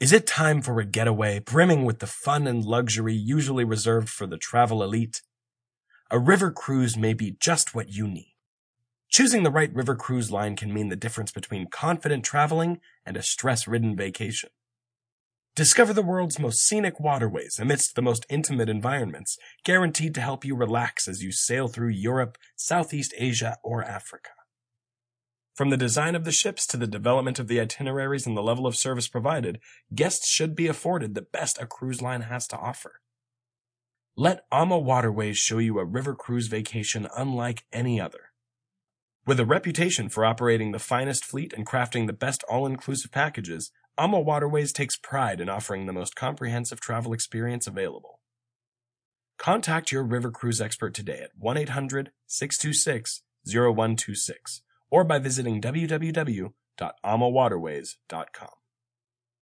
Is it time for a getaway brimming with the fun and luxury usually reserved for the travel elite? A river cruise may be just what you need. Choosing the right river cruise line can mean the difference between confident traveling and a stress ridden vacation. Discover the world's most scenic waterways amidst the most intimate environments, guaranteed to help you relax as you sail through Europe, Southeast Asia, or Africa. From the design of the ships to the development of the itineraries and the level of service provided, guests should be afforded the best a cruise line has to offer. Let AmaWaterways show you a river cruise vacation unlike any other. With a reputation for operating the finest fleet and crafting the best all-inclusive packages, AmaWaterways takes pride in offering the most comprehensive travel experience available. Contact your river cruise expert today at 1-800-626-0126 or by visiting www.amawaterways.com.